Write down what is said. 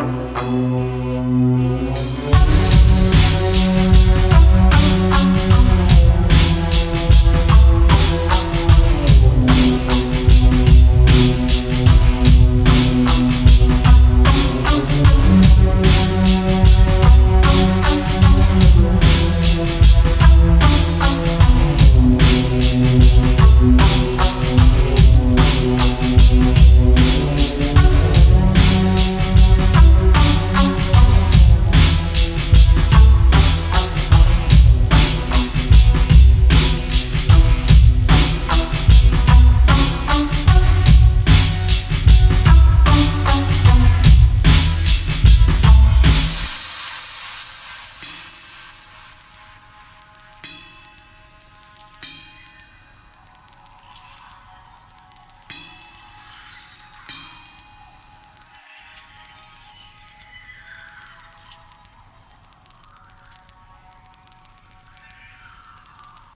Música